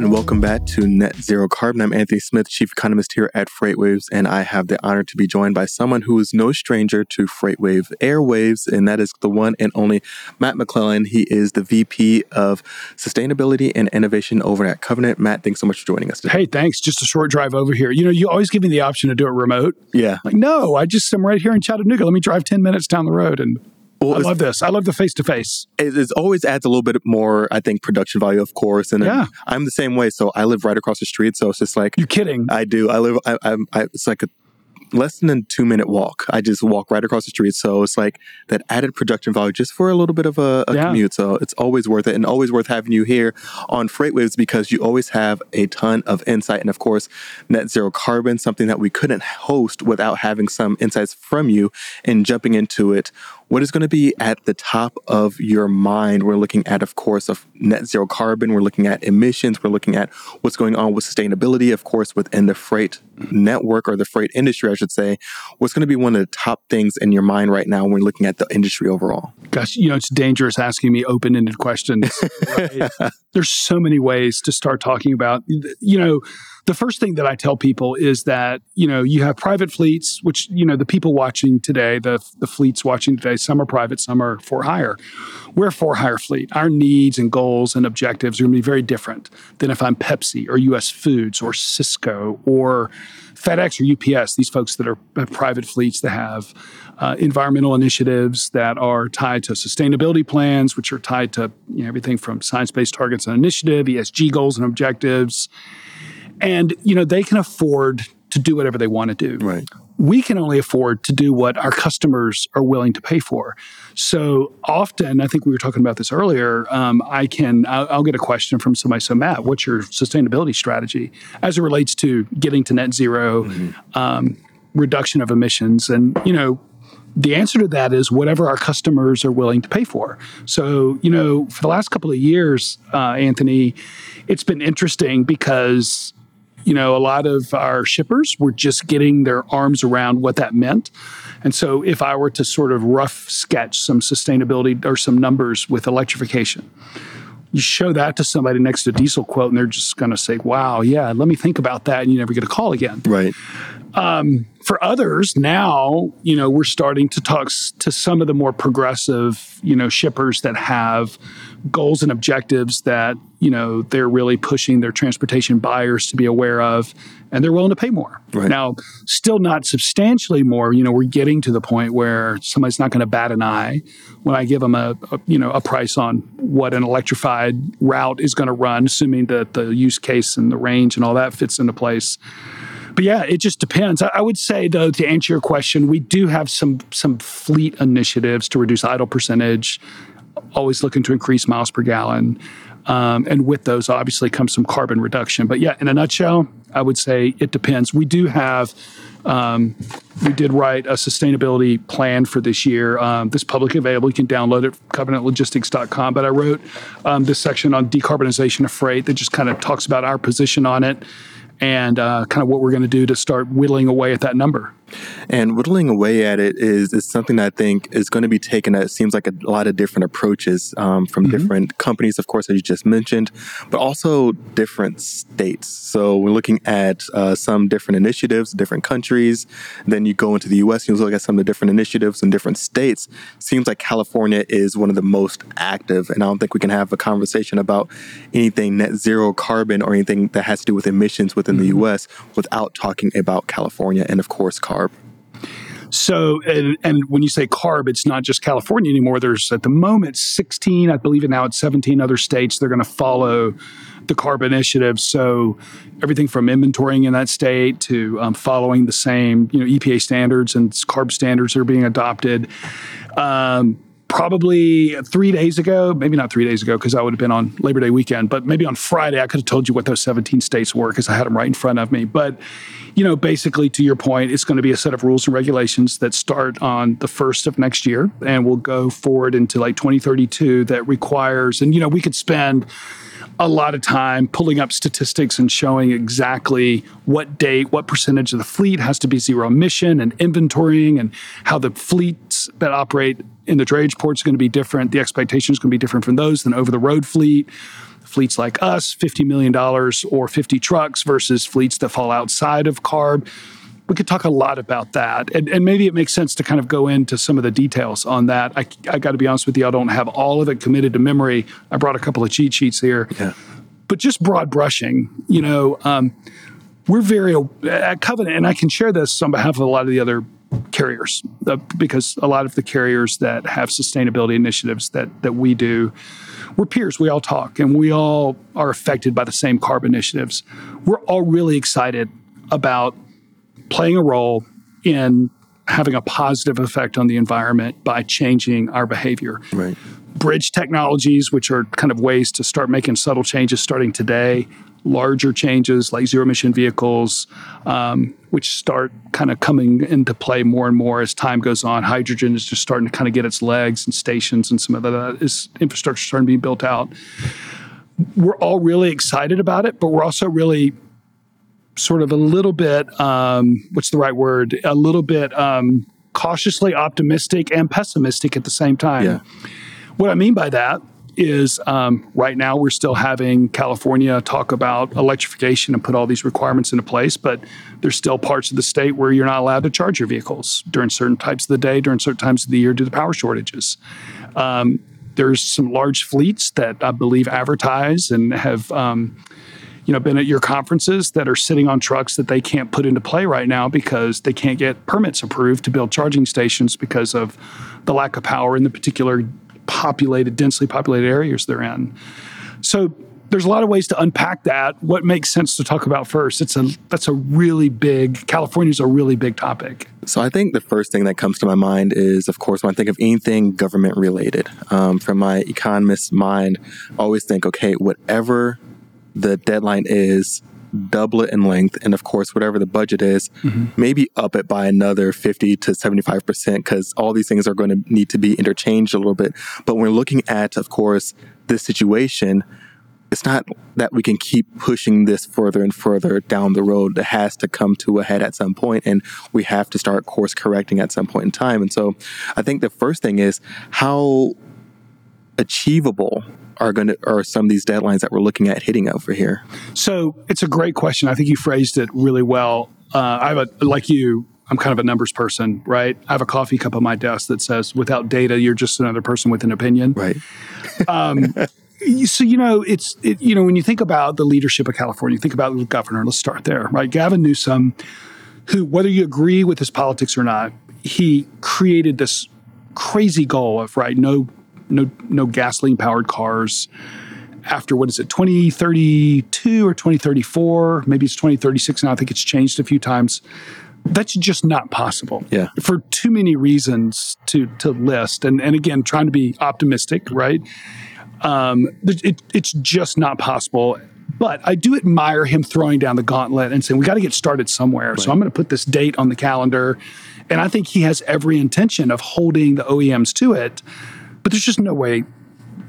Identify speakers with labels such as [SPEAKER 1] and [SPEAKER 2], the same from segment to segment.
[SPEAKER 1] And welcome back to Net Zero Carbon. I'm Anthony Smith, Chief Economist here at FreightWaves, and I have the honor to be joined by someone who is no stranger to FreightWave Airwaves, and that is the one and only Matt McLelland. He is the VP of Sustainability and Innovation over at Covenant. Matt, thanks so much for joining us today.
[SPEAKER 2] Hey, thanks. Just a short drive over here. You know, you always give me the option to do it remote.
[SPEAKER 1] Yeah.
[SPEAKER 2] Like, no, I just am right here in Chattanooga. Let me drive 10 minutes down the road and
[SPEAKER 1] Well,
[SPEAKER 2] I love this. I love the face to face.
[SPEAKER 1] it, always adds a little bit more, I think, production value, of course. And
[SPEAKER 2] Yeah.
[SPEAKER 1] I'm the same way. So I live right across the street. So it's just like,
[SPEAKER 2] You're kidding.
[SPEAKER 1] I do. I live. I, I'm. I, it's like a less than a two minute walk. I just walk right across the street. So it's like that added production value just for a little bit of a, a
[SPEAKER 2] Yeah.
[SPEAKER 1] commute. So it's always worth it, and always worth having you here on FreightWaves because you always have a ton of insight, and of course, net zero carbon, something that we couldn't host without having some insights from you. And jumping into it, what is going to be at the top of your mind? We're looking at, of course, of net zero carbon. We're looking at emissions. We're looking at what's going on with sustainability, of course, within the freight network or the freight industry, I should say. What's going to be one of the top things in your mind right now when looking at the industry overall?
[SPEAKER 2] Gosh, you know, it's dangerous asking me open ended questions. right? There's so many ways to start talking about, you know, the first thing that I tell people is that, you know, you have private fleets, which, you know, the people watching today, the, the fleets watching today, some are private, some are for hire. We're for hire fleet. Our needs and goals and objectives are going to be very different than if I'm Pepsi or US Foods or Sysco or FedEx or UPS, these folks that are have private fleets that have uh, environmental initiatives that are tied to sustainability plans, which are tied to you know, everything from science-based targets and initiative, ESG goals and objectives, and you know they can afford to do whatever they want to do.
[SPEAKER 1] Right.
[SPEAKER 2] We can only afford to do what our customers are willing to pay for. So often, I think we were talking about this earlier. Um, I can I'll, I'll get a question from somebody. So Matt, what's your sustainability strategy as it relates to getting to net 0 um, reduction of emissions? And you know, the answer to that is whatever our customers are willing to pay for. So, you know, for the last couple of years, uh, Anthony, it's been interesting because, you know, a lot of our shippers were just getting their arms around what that meant. And so, if I were to sort of rough sketch some sustainability or some numbers with electrification, you show that to somebody next to diesel quote, and they're just going to say, wow, yeah, let me think about that. And you never get a call again
[SPEAKER 1] Right.
[SPEAKER 2] Um, for others now you know we're starting to talk s- to some of the more progressive you know shippers that have goals and objectives that you know they're really pushing their transportation buyers to be aware of and they're willing to pay more
[SPEAKER 1] Right.
[SPEAKER 2] now still not substantially more you know we're getting to the point where somebody's not going to bat an eye when i give them a, a you know a price on what an electrified route is going to run assuming that the use case and the range and all that fits into place but yeah, it just depends. I, would say though, to answer your question, we do have some some fleet initiatives to reduce idle percentage. Always looking to increase miles per gallon, um, and with those, obviously, comes some carbon reduction. But yeah, in a nutshell, I would say it depends. We do have. Um, we did write a sustainability plan for this year. Um, this public available. You can download it covenantlogistics.com. But I wrote um, this section on decarbonization of freight that just kind of talks about our position on it and uh, kind of what we're going to do to start whittling away at that number.
[SPEAKER 1] And whittling away at it is is something that I think is going to be taken. It seems like a lot of different approaches um, from different companies, of course, as you just mentioned, but also different states. So we're looking at uh, some different initiatives, different countries. Then you go into the U.S. and you look at some of the different initiatives in different states. Seems like California is one of the most active, and I don't think we can have a conversation about anything net zero carbon or anything that has to do with emissions within the U.S. without talking about California and, of course, CARB.
[SPEAKER 2] So, and, and when you say CARB, it's not just California anymore. There's at the moment 16, I believe it now it's 17 other states. They're going to follow the CARB initiative. So, everything from inventorying in that state to um, following the same, you know, EPA standards and CARB standards are being adopted. Um, probably three days ago, maybe not three days ago, because I would have been on Labor Day weekend, but maybe on Friday, I could have told you what those 17 states were because I had them right in front of me. But, you know, basically to your point, it's going to be a set of rules and regulations that start on the first of next year and will go forward into like 2032 that requires, and, you know, we could spend a lot of time pulling up statistics and showing exactly what date, what percentage of the fleet has to be zero emission and inventorying and how the fleets that operate in the drayage ports are going to be different. The expectation is going to be different from those than over the road fleet. Fleets like us, $50 million or 50 trucks versus fleets that fall outside of CARB we could talk a lot about that. And, and, maybe it makes sense to kind of go into some of the details on that. I, I got to be honest with you, I don't have all of it committed to memory. I brought a couple of cheat sheets here. Yeah. But just broad brushing, you know, um, we're very, at Covenant, and I can share this on behalf of a lot of the other carriers, uh, because a lot of the carriers that have sustainability initiatives that, that we do, we're peers. We all talk and we all are affected by the same CARB initiatives. We're all really excited about playing a role in having a positive effect on the environment by changing our behavior.
[SPEAKER 1] Right.
[SPEAKER 2] Bridge technologies, which are kind of ways to start making subtle changes starting today, larger changes like zero emission vehicles, um, which start kind of coming into play more and more as time goes on. Hydrogen is just starting to kind of get its legs and stations and some of that is infrastructure starting to be built out. We're all really excited about it, but we're also really sort of a little bit, um, what's the right word? A little bit um, cautiously optimistic and pessimistic at the same time.
[SPEAKER 1] Yeah.
[SPEAKER 2] What I mean by that is um, right now we're still having California talk about electrification and put all these requirements into place, but there's still parts of the state where you're not allowed to charge your vehicles during certain types of the day, during certain times of the year due to power shortages. Um, there's some large fleets that I believe advertise and have um, you know been at your conferences that are sitting on trucks that they can't put into play right now because they can't get permits approved to build charging stations because of the lack of power in the particular populated densely populated areas they're in. So there's a lot of ways to unpack that. What makes sense to talk about first? It's a that's a really big california's a really big topic.
[SPEAKER 1] So i think the first thing that comes to my mind is of course when i think of anything government related um, from my economist mind I always think okay whatever the deadline is double it in length and of course whatever the budget is mm-hmm. maybe up it by another 50 to 75% because all these things are going to need to be interchanged a little bit but when we're looking at of course this situation it's not that we can keep pushing this further and further down the road. It has to come to a head at some point, and we have to start course correcting at some point in time. And so, I think the first thing is how achievable are going to are some of these deadlines that we're looking at hitting over here?
[SPEAKER 2] So it's a great question. I think you phrased it really well. Uh, I have a like you. I'm kind of a numbers person, right? I have a coffee cup on my desk that says, "Without data, you're just another person with an opinion."
[SPEAKER 1] Right. um,
[SPEAKER 2] so you know, it's it, you know when you think about the leadership of California, you think about the governor. Let's start there, right? Gavin Newsom, who, whether you agree with his politics or not, he created this crazy goal of right no no no gasoline powered cars after what is it 2032 or 2034 maybe it's 2036 now i think it's changed a few times that's just not possible
[SPEAKER 1] yeah
[SPEAKER 2] for too many reasons to to list and and again trying to be optimistic right um it, it's just not possible but I do admire him throwing down the gauntlet and saying, we got to get started somewhere. Right. So I'm going to put this date on the calendar. And I think he has every intention of holding the OEMs to it. But there's just no way.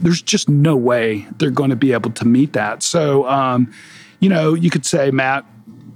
[SPEAKER 2] There's just no way they're going to be able to meet that. So, um, you know, you could say, Matt,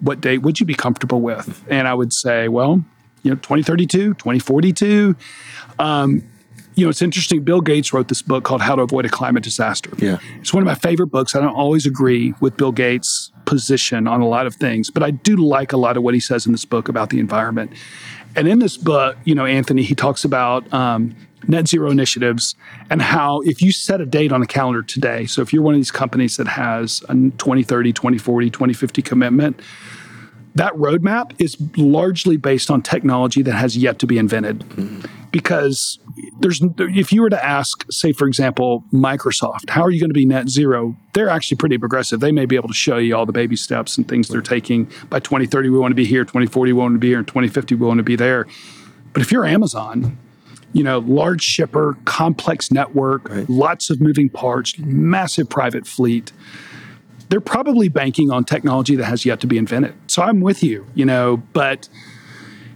[SPEAKER 2] what date would you be comfortable with? And I would say, well, you know, 2032, 2042. Um, you know, it's interesting. Bill Gates wrote this book called How to Avoid a Climate Disaster.
[SPEAKER 1] Yeah.
[SPEAKER 2] It's one of my favorite books. I don't always agree with Bill Gates' position on a lot of things, but I do like a lot of what he says in this book about the environment. And in this book, you know, Anthony, he talks about um, net zero initiatives and how if you set a date on a calendar today, so if you're one of these companies that has a 2030, 2040, 2050 commitment, that roadmap is largely based on technology that has yet to be invented. Because there's, if you were to ask, say, for example, Microsoft, how are you going to be net zero? They're actually pretty progressive. They may be able to show you all the baby steps and things they're taking. By 2030, we want to be here. 2040, we want to be here. And 2050, we want to be there. But if you're Amazon, you know, large shipper, complex network, right. lots of moving parts, massive private fleet they're probably banking on technology that has yet to be invented. So I'm with you, you know, but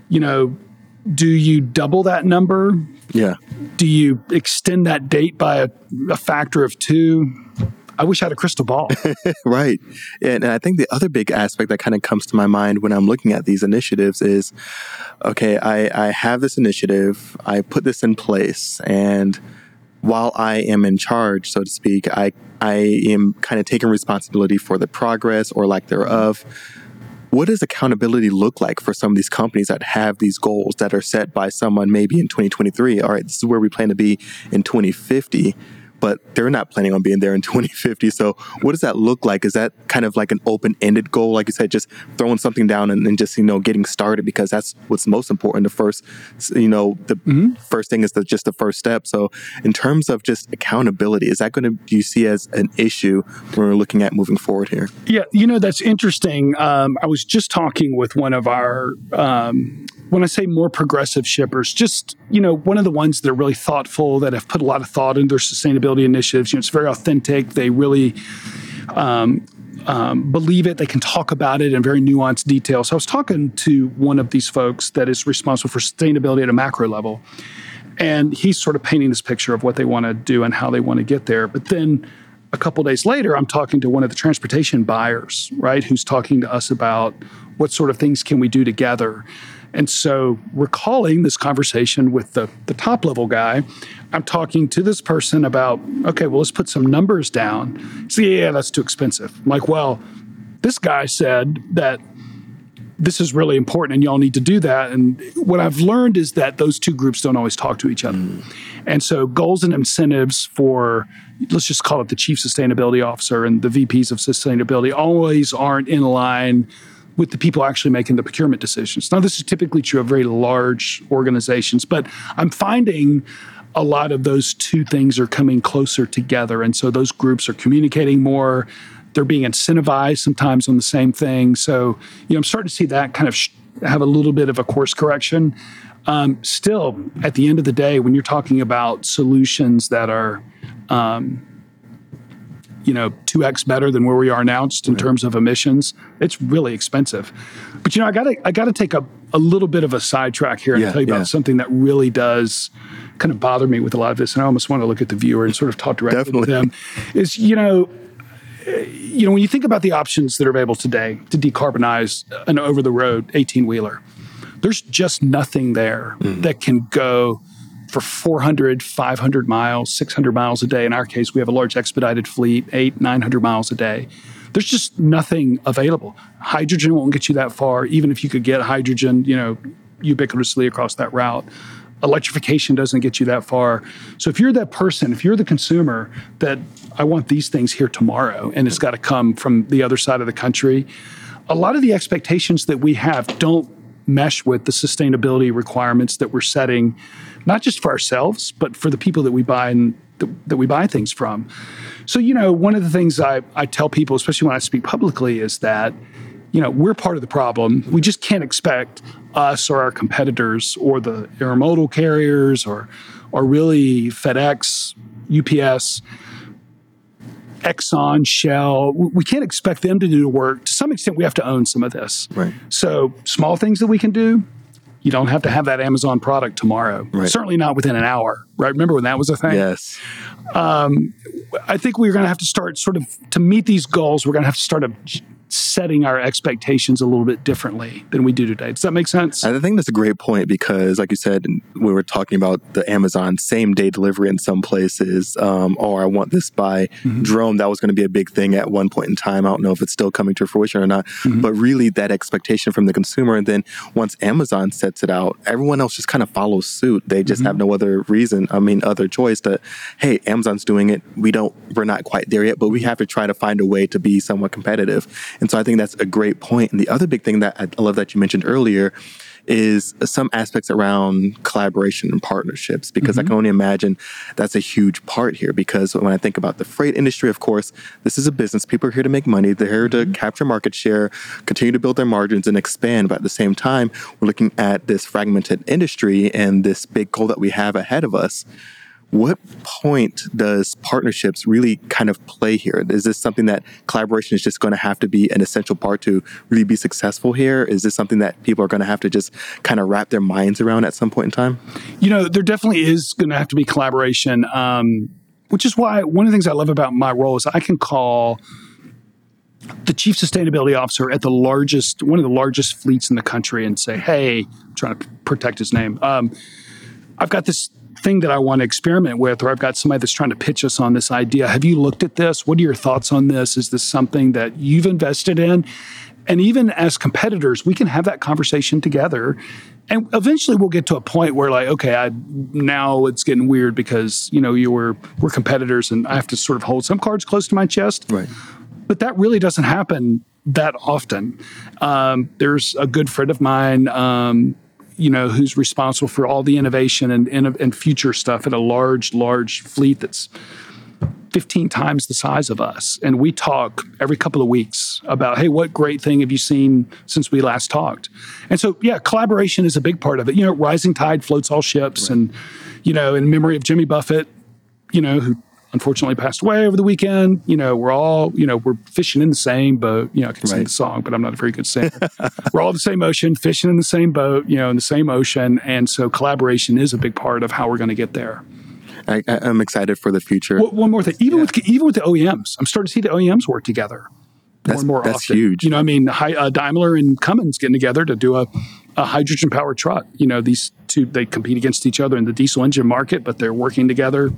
[SPEAKER 2] you know, do you double that number?
[SPEAKER 1] Yeah.
[SPEAKER 2] Do you extend that date by a, a factor of two? I wish I had a crystal ball.
[SPEAKER 1] right. And I think the other big aspect that kind of comes to my mind when I'm looking at these initiatives is okay, I, I have this initiative, I put this in place, and while I am in charge, so to speak, I I am kind of taking responsibility for the progress or lack thereof. What does accountability look like for some of these companies that have these goals that are set by someone maybe in 2023? All right, this is where we plan to be in 2050 but they're not planning on being there in 2050. So what does that look like? Is that kind of like an open-ended goal, like you said, just throwing something down and, and just you know getting started because that's what's most important. The first, you know, the mm-hmm. first thing is the, just the first step. So in terms of just accountability, is that going to do you see as an issue when we're looking at moving forward here?
[SPEAKER 2] Yeah, you know that's interesting. Um, I was just talking with one of our um, when I say more progressive shippers, just you know, one of the ones that are really thoughtful, that have put a lot of thought into their sustainability initiatives. You know, it's very authentic. They really um, um, believe it. They can talk about it in very nuanced detail. So I was talking to one of these folks that is responsible for sustainability at a macro level, and he's sort of painting this picture of what they want to do and how they want to get there. But then a couple days later, I'm talking to one of the transportation buyers, right, who's talking to us about what sort of things can we do together. And so, recalling this conversation with the, the top level guy, I'm talking to this person about, okay, well, let's put some numbers down. See, yeah, that's too expensive. I'm like, well, this guy said that this is really important and y'all need to do that. And what I've learned is that those two groups don't always talk to each other. Mm. And so, goals and incentives for, let's just call it the chief sustainability officer and the VPs of sustainability, always aren't in line with the people actually making the procurement decisions. Now, this is typically true of very large organizations, but I'm finding a lot of those two things are coming closer together. And so those groups are communicating more. They're being incentivized sometimes on the same thing. So, you know, I'm starting to see that kind of sh- have a little bit of a course correction. Um, still, at the end of the day, when you're talking about solutions that are um, you know 2x better than where we are now just in right. terms of emissions it's really expensive but you know i gotta i gotta take a, a little bit of a sidetrack here and yeah, tell you about yeah. something that really does kind of bother me with a lot of this and i almost want to look at the viewer and sort of talk directly Definitely. with them is you know you know when you think about the options that are available today to decarbonize an over the road 18 wheeler there's just nothing there mm. that can go for 400, 500 miles, 600 miles a day. In our case, we have a large expedited fleet, eight, 900 miles a day. There's just nothing available. Hydrogen won't get you that far, even if you could get hydrogen, you know, ubiquitously across that route. Electrification doesn't get you that far. So if you're that person, if you're the consumer that I want these things here tomorrow and it's got to come from the other side of the country, a lot of the expectations that we have don't mesh with the sustainability requirements that we're setting not just for ourselves, but for the people that we buy and th- that we buy things from. So, you know, one of the things I, I tell people, especially when I speak publicly, is that, you know, we're part of the problem. We just can't expect us or our competitors or the intermodal carriers or, or really FedEx, UPS, Exxon, Shell, we can't expect them to do the work. To some extent, we have to own some of this.
[SPEAKER 1] Right.
[SPEAKER 2] So, small things that we can do, you don't have to have that Amazon product tomorrow. Right. Certainly not within an hour, right? Remember when that was a thing?
[SPEAKER 1] Yes.
[SPEAKER 2] Um, I think we're going to have to start sort of to meet these goals. We're going to have to start a setting our expectations a little bit differently than we do today. Does that make sense?
[SPEAKER 1] I think that's a great point because, like you said, we were talking about the Amazon same day delivery in some places, um, or I want this by mm-hmm. drone. That was going to be a big thing at one point in time. I don't know if it's still coming to fruition or not, mm-hmm. but really that expectation from the consumer. And then once Amazon sets it out, everyone else just kind of follows suit. They just mm-hmm. have no other reason, I mean, other choice to, hey, Amazon's doing it. We don't, we're not quite there yet, but we have to try to find a way to be somewhat competitive. And so I think that's a great point. And the other big thing that I love that you mentioned earlier is some aspects around collaboration and partnerships because mm-hmm. I can only imagine that's a huge part here. Because when I think about the freight industry, of course, this is a business. People are here to make money, they're here to mm-hmm. capture market share, continue to build their margins and expand. But at the same time, we're looking at this fragmented industry and this big goal that we have ahead of us what point does partnerships really kind of play here? Is this something that collaboration is just going to have to be an essential part to really be successful here? Is this something that people are going to have to just kind of wrap their minds around at some point in time?
[SPEAKER 2] You know, there definitely is going to have to be collaboration, um, which is why one of the things I love about my role is I can call the chief sustainability officer at the largest, one of the largest fleets in the country and say, hey, I'm trying to protect his name. Um, I've got this thing that I want to experiment with, or I've got somebody that's trying to pitch us on this idea. Have you looked at this? What are your thoughts on this? Is this something that you've invested in? And even as competitors, we can have that conversation together. And eventually we'll get to a point where like, okay, I now it's getting weird because, you know, you were we're competitors and I have to sort of hold some cards close to my chest.
[SPEAKER 1] Right.
[SPEAKER 2] But that really doesn't happen that often. Um, there's a good friend of mine um, you know, who's responsible for all the innovation and, and, and future stuff at a large, large fleet that's 15 times the size of us. And we talk every couple of weeks about, hey, what great thing have you seen since we last talked? And so, yeah, collaboration is a big part of it. You know, rising tide floats all ships. Right. And, you know, in memory of Jimmy Buffett, you know, who unfortunately passed away over the weekend. You know, we're all, you know, we're fishing in the same boat. You know, I can sing the song, but I'm not a very good singer. we're all the same ocean, fishing in the same boat, you know, in the same ocean. And so collaboration is a big part of how we're going to get there.
[SPEAKER 1] I, am excited for the future.
[SPEAKER 2] Well, one more thing, even yeah. with even with the OEMs, I'm starting to see the OEMs work together
[SPEAKER 1] more
[SPEAKER 2] and more
[SPEAKER 1] that's
[SPEAKER 2] often.
[SPEAKER 1] huge.
[SPEAKER 2] You know, I mean, uh, Daimler and Cummins getting together to do a, a hydrogen powered truck. You know, these two they compete against each other in the diesel engine market, but they're working together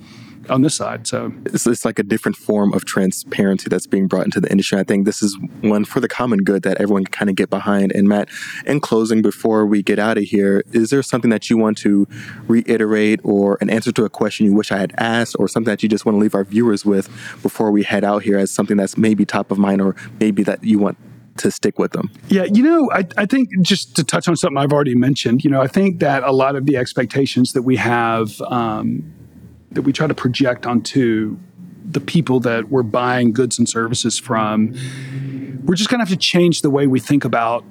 [SPEAKER 2] on this side. So
[SPEAKER 1] it's, it's, like a different form of transparency that's being brought into the industry. I think this is one for the common good that everyone can kind of get behind. And Matt, in closing, before we get out of here, is there something that you want to reiterate or an answer to a question you wish I had asked or something that you just want to leave our viewers with before we head out here as something that's maybe top of mind or maybe that you want to stick with them?
[SPEAKER 2] Yeah, you know, I, I think just to touch on something I've already mentioned, you know, I think that a lot of the expectations that we have um, that we try to project onto the people that we're buying goods and services from, we're just going to have to change the way we think about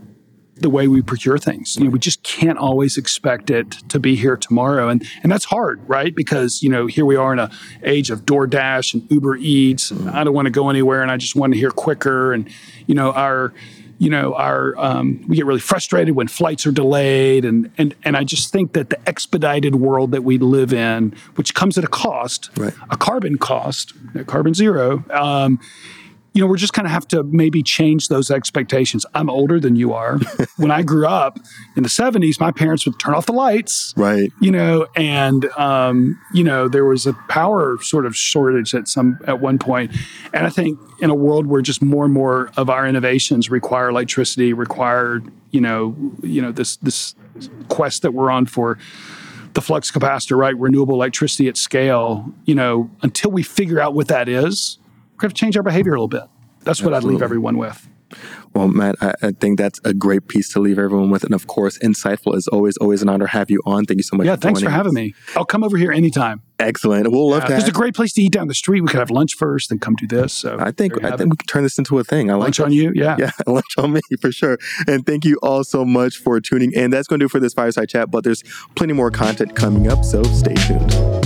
[SPEAKER 2] the way we procure things. You know, we just can't always expect it to be here tomorrow, and and that's hard, right? Because you know, here we are in a age of DoorDash and Uber Eats, and I don't want to go anywhere, and I just want to hear quicker, and you know, our you know, our um, we get really frustrated when flights are delayed, and and and I just think that the expedited world that we live in, which comes at a cost,
[SPEAKER 1] right.
[SPEAKER 2] a carbon cost, carbon zero. Um, you know, we're just kind of have to maybe change those expectations. I'm older than you are. when I grew up in the 70s, my parents would turn off the lights.
[SPEAKER 1] Right.
[SPEAKER 2] You know, and um, you know, there was a power sort of shortage at some at one point. And I think in a world where just more and more of our innovations require electricity, require, you know, you know, this this quest that we're on for the flux capacitor, right? Renewable electricity at scale, you know, until we figure out what that is, going to change our behavior a little bit. That's what Absolutely. I'd leave everyone with.
[SPEAKER 1] Well, Matt, I, I, think that's a great piece to leave everyone with. And of course, insightful is always, always an honor to have you on. Thank you so much.
[SPEAKER 2] Yeah, for thanks for having me. I'll come over here anytime.
[SPEAKER 1] Excellent. We'll love yeah,
[SPEAKER 2] It's a great place to eat down the street. We could have lunch first, then come do this. So
[SPEAKER 1] I think I think we can turn this into a thing. I
[SPEAKER 2] lunch
[SPEAKER 1] like
[SPEAKER 2] on you. Yeah,
[SPEAKER 1] yeah, lunch on me for sure. And thank you all so much for tuning in. That's going to do it for this fireside chat. But there's plenty more content coming up, so stay tuned.